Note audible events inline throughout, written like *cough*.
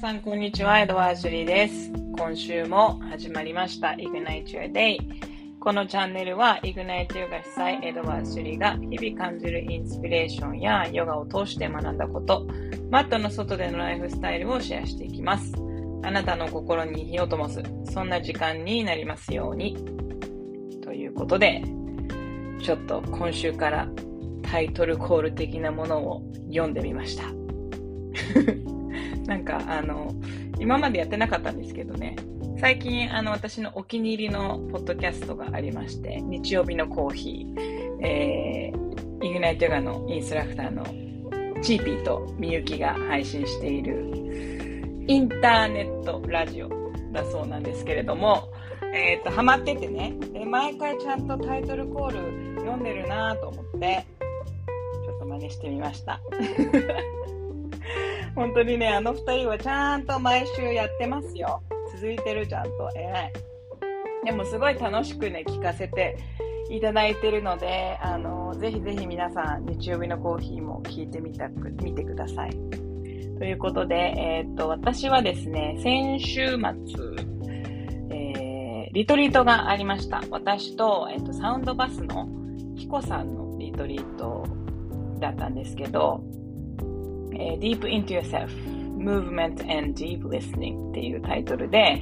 さん、こんにちは。エドワーズリーです。今週も始まりました Ignite Your Day。このチャンネルは Ignite Your 主催エドワーズリーが日々感じるインスピレーションやヨガを通して学んだこと、マットの外でのライフスタイルをシェアしていきます。あなたの心に火を灯す、そんな時間になりますように。ということで、ちょっと今週からタイトルコール的なものを読んでみました。なんか、あの、今までやってなかったんですけどね、最近、あの、私のお気に入りのポッドキャストがありまして、日曜日のコーヒー、えー、イグナイトヨガのインストラクターのチーピーとみゆきが配信しているインターネットラジオだそうなんですけれども、えっ、ー、と、ハマっててね、で、毎回ちゃんとタイトルコール読んでるなと思って、ちょっと真似してみました。本当にね、あの二人はちゃんと毎週やってますよ。続いてるちゃんと。偉い。でもすごい楽しくね、聞かせていただいてるので、あの、ぜひぜひ皆さん、日曜日のコーヒーも聞いてみたく、見てください。ということで、えー、っと、私はですね、先週末、え、リトリートがありました。私と、え、っと、サウンドバスのヒコさんのリトリートだったんですけど、え、Deep into Yourself Movement and Deep Listening っていうタイトルで、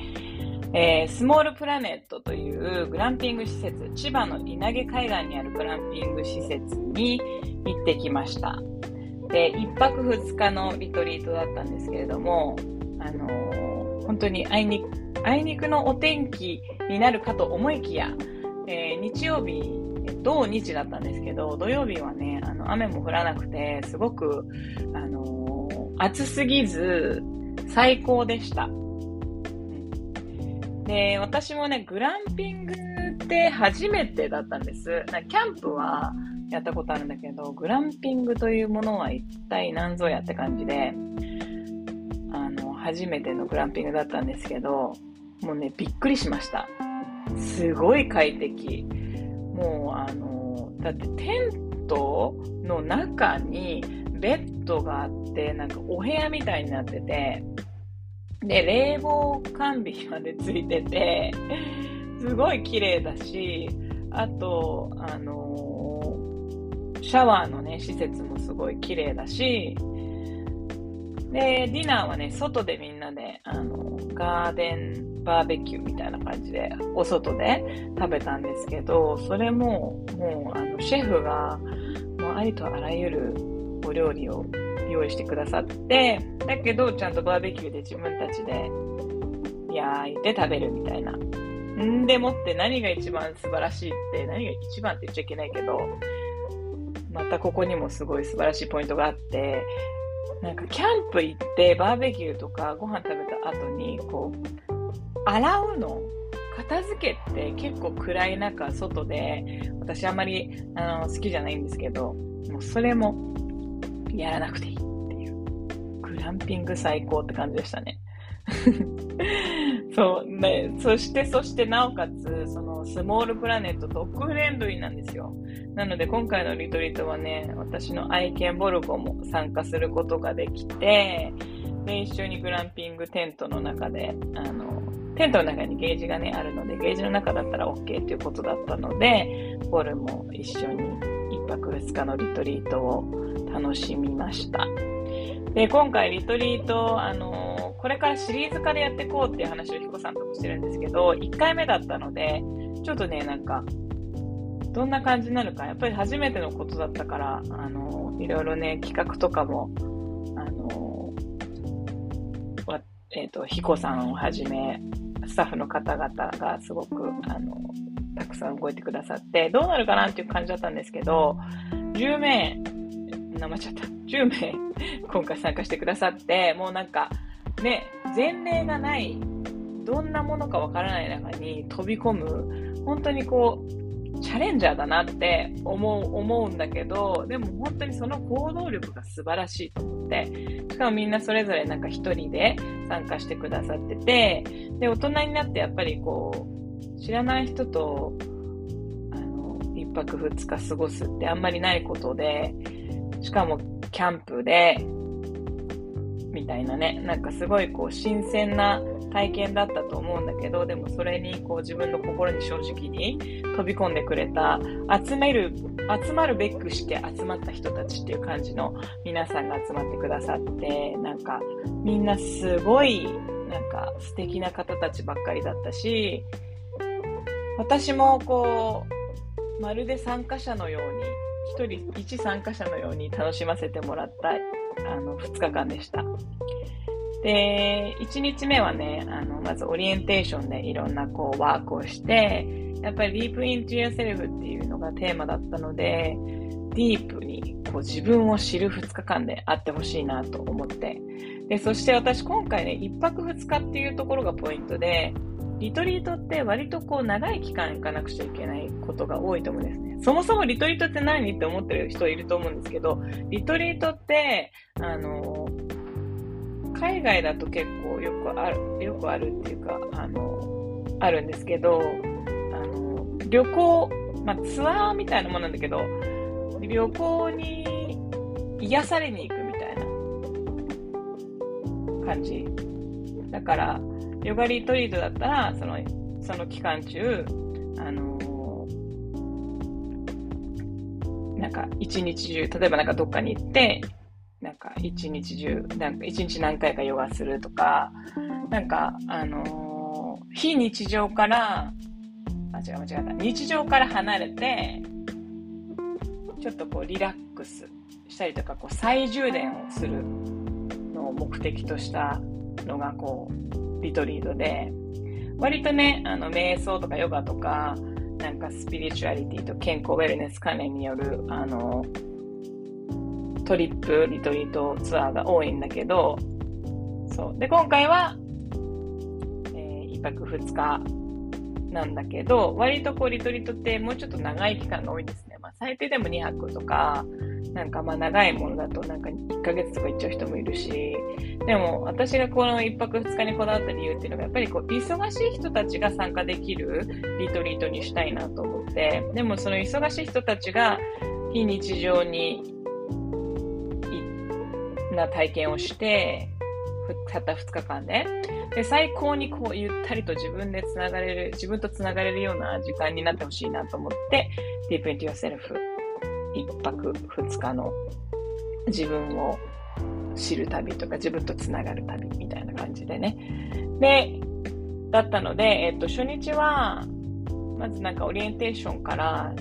えー、スモールプラネットというグランピング施設、千葉の稲毛海岸にあるグランピング施設に行ってきました。で、1泊2日のリトリートだったんですけれども、あのー、本当にあいにあいにくのお天気になるかと思いきや、えー、日曜日、土日だったんですけど、土曜日はね、あの雨も降らなくて、すごく、あのー、暑すぎず、最高でした。で、私もね、グランピングって初めてだったんです。なキャンプはやったことあるんだけど、グランピングというものは一体何ぞやって感じで、あの、初めてのグランピングだったんですけど、もうね、びっくりしました。すごい快適。もう、あの、だってテントの中にベッドがあって、なんかお部屋みたいになってて、で、冷房完備までついてて、すごい綺麗だし、あと、あのシャワーのね、施設もすごい綺麗だし、で、ディナーはね、外でみんなで、あの、ガーデンバーベキューみたいな感じで、お外で食べたんですけど、それも、もう、あの、シェフが、もうありとあらゆるお料理を用意してくださって、だけど、ちゃんとバーベキューで自分たちで焼いて食べるみたいな。んでもって何が一番素晴らしいって、何が一番って言っちゃいけないけど、またここにもすごい素晴らしいポイントがあって、なんかキャンプ行ってバーベキューとかご飯食べた後にこう洗うの？片付けって結構暗い中外で私あんまりあの好きじゃないんですけどもうそれもやらなくていいっていう。グランピング最高って感じでしたね。*laughs* そうね、そしてそしてなおかつそのスモールプラネットドッグフレンドリーなんですよ。なので今回のリトリートはね、私の愛犬ボルゴも参加することができて、で、一緒にグランピングテントの中で、あの、テントの中にゲージがね、あるので、ゲージの中だったら OK っていうことだったので、ボルも一緒に1泊2日のリトリートを楽しみました。で、今回リトリート、あのこれからシリーズ化でやっていこうっていう話をヒコさんともしてるんですけど、1回目だったので、ちょっとね、なんか、どんな感じになるか、やっぱり初めてのことだったから、あの、いろいろね、企画とかも、あの、えっ、ー、と、ヒコさんをはじめ、スタッフの方々がすごく、あの、たくさん動いてくださって、どうなるかなっていう感じだったんですけど、10名、生ちゃった、10名今回参加してくださって、もうなんか、ね、前例がない、どんなものかわからない中に飛び込む、本当にこう、チャレンジャーだなって思う、思うんだけど、でも本当にその行動力が素晴らしいと思って、しかもみんなそれぞれなんか一人で参加してくださってて、で、大人になってやっぱりこう、知らない人と、あの、一泊二日過ごすってあんまりないことで、しかもキャンプで、みたいなね、なんかすごいこう新鮮な体験だったと思うんだけど、でもそれにこう自分の心に正直に飛び込んでくれた、集める、集まるべくして集まった人たちっていう感じの皆さんが集まってくださって、なんかみんなすごいなんか素敵な方たちばっかりだったし、私もこう、まるで参加者のように、一人一参加者のように楽しませてもらったあの2日間でした。で、1日目はね、あの、まずオリエンテーションでいろんなこうワークをして、やっぱり Deep into y o u r s e っていうのがテーマだったので、ディープにこう自分を知る2日間であってほしいなと思って。で、そして私今回ね、1泊2日っていうところがポイントで、リトリートって割とこう長い期間行かなくちゃいけないことが多いと思うんですね。そもそもリトリートって何って思ってる人いると思うんですけど、リトリートって、あの、海外だと結構よくある、よくあるっていうか、あの、あるんですけど、あの、旅行、まあ、ツアーみたいなものなんだけど、旅行に癒されに行くみたいな感じ。だから、ヨガリトリートだったら、その、その期間中、あのなんか一日中、例えばなんかどっかに行って、なんか一日中、なんか一日何回かヨガするとか、なんか、あのー、非日常から、あ、違う間違った。日常から離れて、ちょっとこうリラックスしたりとか、こう再充電をするのを目的としたのが、こう、リトリートで、割とね、あの、瞑想とかヨガとか、なんかスピリチュアリティと健康ウェルネス関連による、あの、トリップ、リトリートツアーが多いんだけど、そう。で、今回は、えー、1泊2日なんだけど、割とこうリトリートってもうちょっと長い期間が多いですね。まあ、最低でも2泊とか、なんかまあ長いものだとなんか1ヶ月とか行っちゃう人もいるし、でも私がこの1泊2日にこだわった理由っていうのがやっぱりこう忙しい人たちが参加できるリトリートにしたいなと思って、でもその忙しい人たちが非日常にな体験をして、たった2日間で、で、最高にこう、ゆったりと自分で繋がれる、自分と繋がれるような時間になってほしいなと思って、Deep into Yourself 1泊2日の自分を知る旅とか自分と繋がる旅みたいな感じでね。で、だったので、えっと、初日は、まずなんかオリエンテーションから、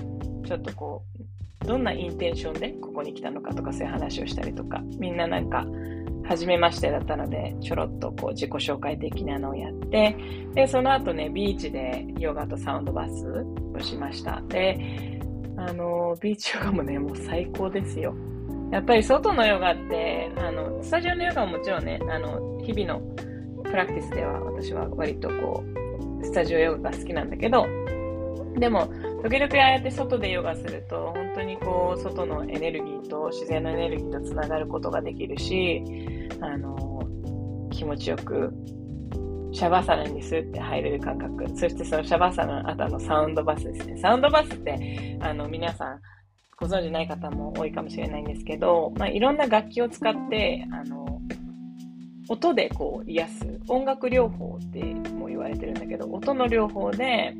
ちょっとこう、どんなインテンションでここに来たのかとかそういう話をしたりとか、みんななんか、初めましてだったので、ちょろっとこう自己紹介的なのをやって、で、その後ね、ビーチでヨガとサウンドバスをしました。で、あの、ビーチヨガもね、もう最高ですよ。やっぱり外のヨガって、あの、スタジオのヨガももちろんね、あの、日々のプラクティスでは私は割とこう、スタジオヨガが好きなんだけど、でも、時々ああやって外でヨガすると、本当にこう、外のエネルギーと自然のエネルギーとつながることができるし、あの、気持ちよく、シャバサナにスッて入れる感覚。そしてそのシャバサナの後のサウンドバスですね。サウンドバスって、あの、皆さん、ご存知ない方も多いかもしれないんですけど、まあ、いろんな楽器を使って、あの、音でこう癒す音楽療法っても言われてるんだけど、音の療法で、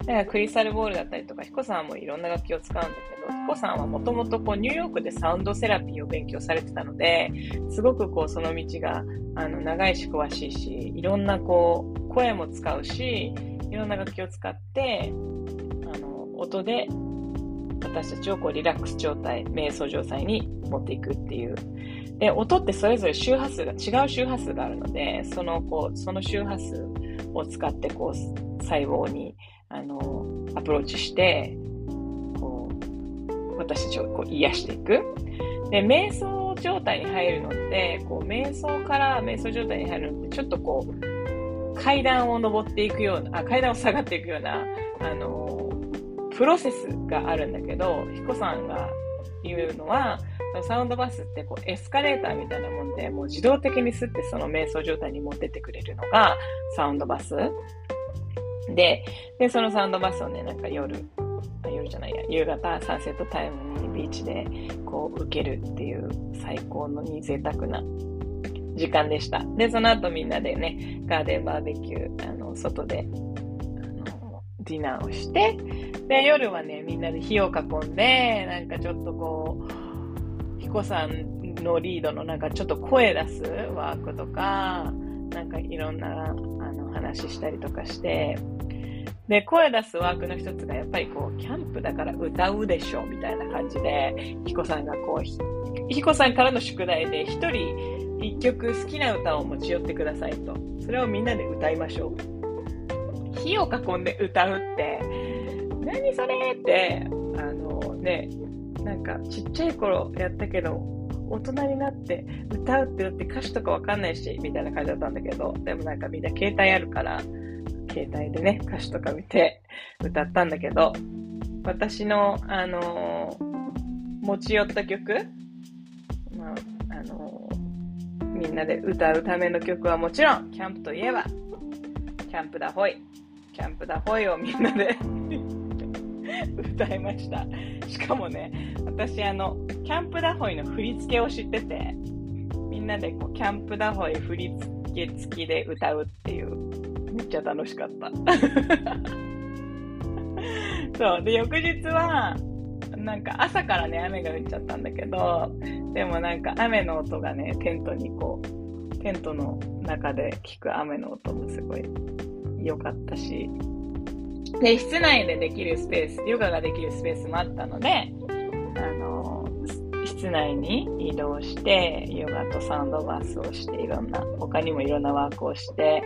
だからクリスタルボールだったりとか、ヒコさんもいろんな楽器を使うんだけど、ヒコさんはもともとこうニューヨークでサウンドセラピーを勉強されてたので、すごくこうその道があの長いし詳しいし、いろんなこう声も使うし、いろんな楽器を使って、あの音で私たちをこうリラックス状態、瞑想状態に持っていくっていう。で、音ってそれぞれ周波数が、違う周波数があるので、そのこう、その周波数を使ってこう、細胞にあの、アプローチして、私たちをこう癒していく。で、瞑想状態に入るのって、こう、瞑想から瞑想状態に入るのって、ちょっとこう、階段を登っていくような、あ、階段を下がっていくような、あの、プロセスがあるんだけど、彦さんが言うのは、サウンドバスってこうエスカレーターみたいなもんで、もう自動的に吸ってその瞑想状態に持ってってくれるのがサウンドバス。で、で、そのサウンドバスをね、なんか夜、夜じゃないや、夕方サンセットタイムにビーチでこう受けるっていう最高のに贅沢な時間でした。で、その後みんなでね、ガーデンバーベキュー、あの、外で、あの、ディナーをして、で、夜はね、みんなで火を囲んで、なんかちょっとこう、彦さんのリードのなんかちょっと声出すワークとか、なんかいろんなあの話したりとかして、で、声出すワークの一つがやっぱりこう、キャンプだから歌うでしょみたいな感じで、彦さんがこう、彦さんからの宿題で一人一曲好きな歌を持ち寄ってくださいと。それをみんなで歌いましょう。火を囲んで歌うって、何それって、あのね、なんかちっちゃい頃やったけど、大人になって歌うって言って歌詞とかわかんないし、みたいな感じだったんだけど、でもなんかみんな携帯あるから、携帯でね、歌詞とか見て歌ったんだけど、私の、あのー、持ち寄った曲、まあ、あのー、みんなで歌うための曲はもちろん、キャンプといえば、キャンプだホイ。キャンプだホイをみんなで *laughs* 歌いました。しかもね、私あの、キャンプダホイの振り付けを知ってて、みんなでこうキャンプダホイ振り付け付きで歌うっていうめっちゃ楽しかった。*laughs* そう。で、翌日は、なんか朝からね、雨が降っちゃったんだけど、でもなんか雨の音がね、テントにこう、テントの中で聞く雨の音もすごい良かったし、で、室内でできるスペース、ヨガができるスペースもあったので、あの、室内に移動して、ヨガとサンドバースをして、いろんな、他にもいろんなワークをして、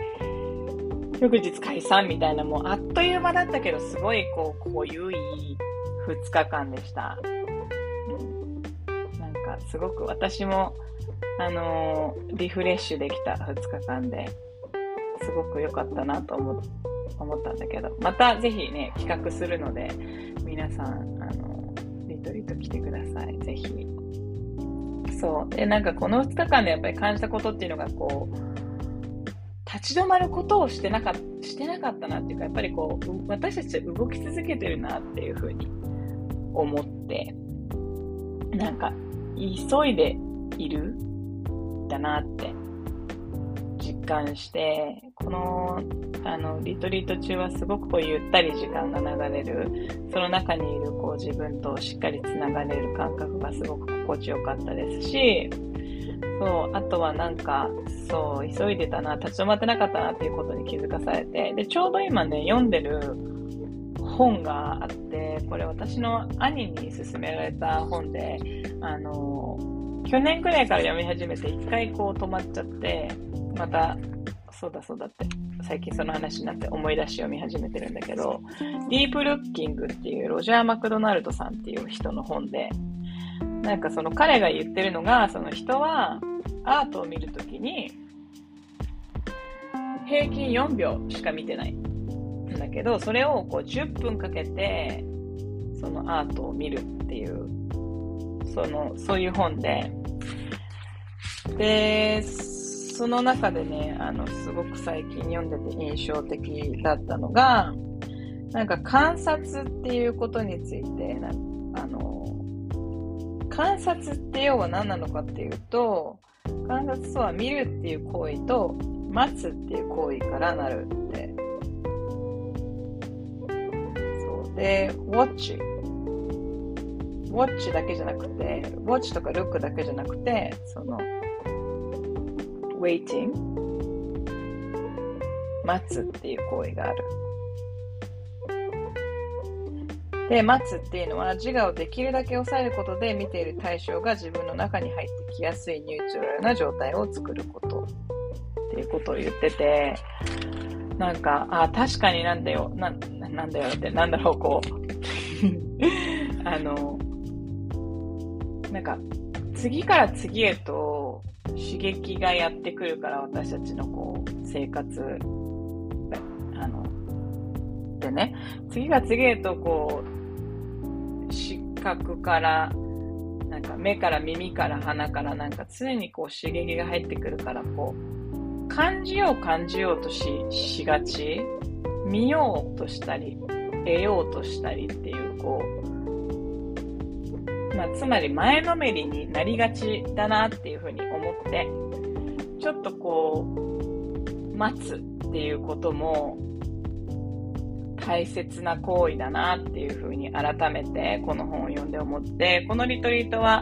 翌日解散みたいな、もうあっという間だったけど、すごいこう、濃ゆい2日間でした。うん。なんか、すごく私も、あのー、リフレッシュできた2日間で、すごく良かったなと思思ったんだけど、またぜひね、企画するので、皆さん、あのー、リトリート来てください。ぜひ。そう。で、なんかこの2日間でやっぱり感じたことっていうのが、こう、立ち止まることをしてなかっしてなかったなっていうか、やっぱりこう、私たちは動き続けてるなっていうふうに思って、なんか、急いでいるだなって実感して、この、あの、リトリート中はすごくこうゆったり時間が流れる、その中にいるこう自分としっかりつながれる感覚がすごく心地よかったですし、そう、あとはなんか、そう、急いでたな、立ち止まってなかったなっていうことに気づかされて、で、ちょうど今ね、読んでる本があって、これ私の兄に勧められた本で、あの、去年くらいから読み始めて、一回こう止まっちゃって、また、そうだそうだって、最近その話になって思い出し読み始めてるんだけど、ディープルッキングっていうロジャー・マクドナルドさんっていう人の本で、なんかその彼が言ってるのが、その人はアートを見るときに、平均4秒しか見てない。んだけど、それをこう10分かけて、そのアートを見るっていう、その、そういう本で、で、その中でね、あの、すごく最近読んでて印象的だったのが、なんか観察っていうことについて、なあの、観察って要は何なのかっていうと、観察とは見るっていう行為と待つっていう行為からなるって。そうで、watch。watch だけじゃなくて、watch とか look だけじゃなくて、その、waiting 待つっていう行為がある。で、待つっていうのは自我をできるだけ抑えることで見ている対象が自分の中に入ってきやすいニュートラルな状態を作ること。っていうことを言ってて、なんか、あ、確かになんだよ、な、なんだよ。って、なんだろう、こう。*laughs* あの、なんか、次から次へと刺激がやってくるから私たちのこう、生活、でね、次が次へとこう、視覚から、なんか目から耳から鼻からなんか常にこう刺激が入ってくるからこう感じよう感じようとししがち。見ようとしたり得ようとしたりっていうこう、まあ、つまり前のめりになりがちだなっていうふうに思ってちょっとこう、待つっていうことも大切な行為だなっていうふうに改めてこの本を読んで思って、このリトリートは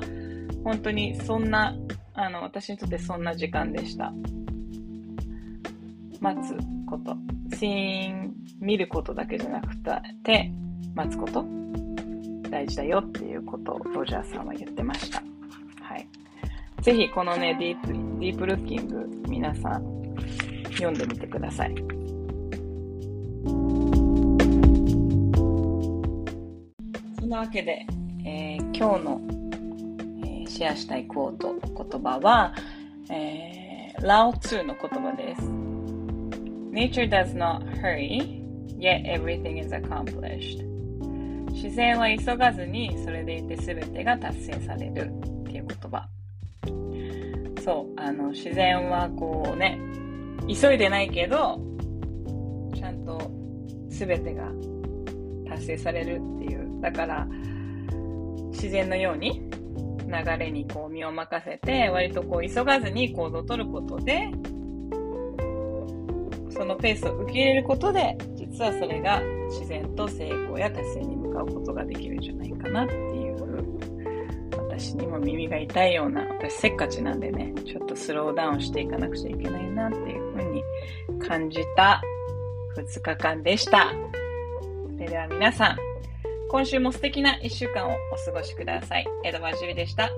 本当にそんな、あの、私にとってそんな時間でした。待つこと。シーン、見ることだけじゃなくて、待つこと。大事だよっていうことをロジャーさんは言ってました。はい。ぜひこのね、ディープ、ディープルッキング皆さん読んでみてください。そんなわけで、えー、今日の、えー、シェアしたいコート、言葉は、えー、ラオツーの言葉です。Nature does not hurry, yet everything is accomplished. 自然は急がずに、それでいて全てが達成されるっていう言葉。そう、あの、自然はこうね、急いでないけど、ちゃんと全てが達成されるっていう。だから、自然のように流れにこう身を任せて、割とこう急がずに行動をとることで、そのペースを受け入れることで、実はそれが自然と成功や達成に向かうことができるんじゃないかなっていう、私にも耳が痛いような、私せっかちなんでね、ちょっとスローダウンしていかなくちゃいけないなっていうふうに感じた2日間でした。それでは皆さん、今週も素敵な1週間をお過ごしください。江戸川樹里でした。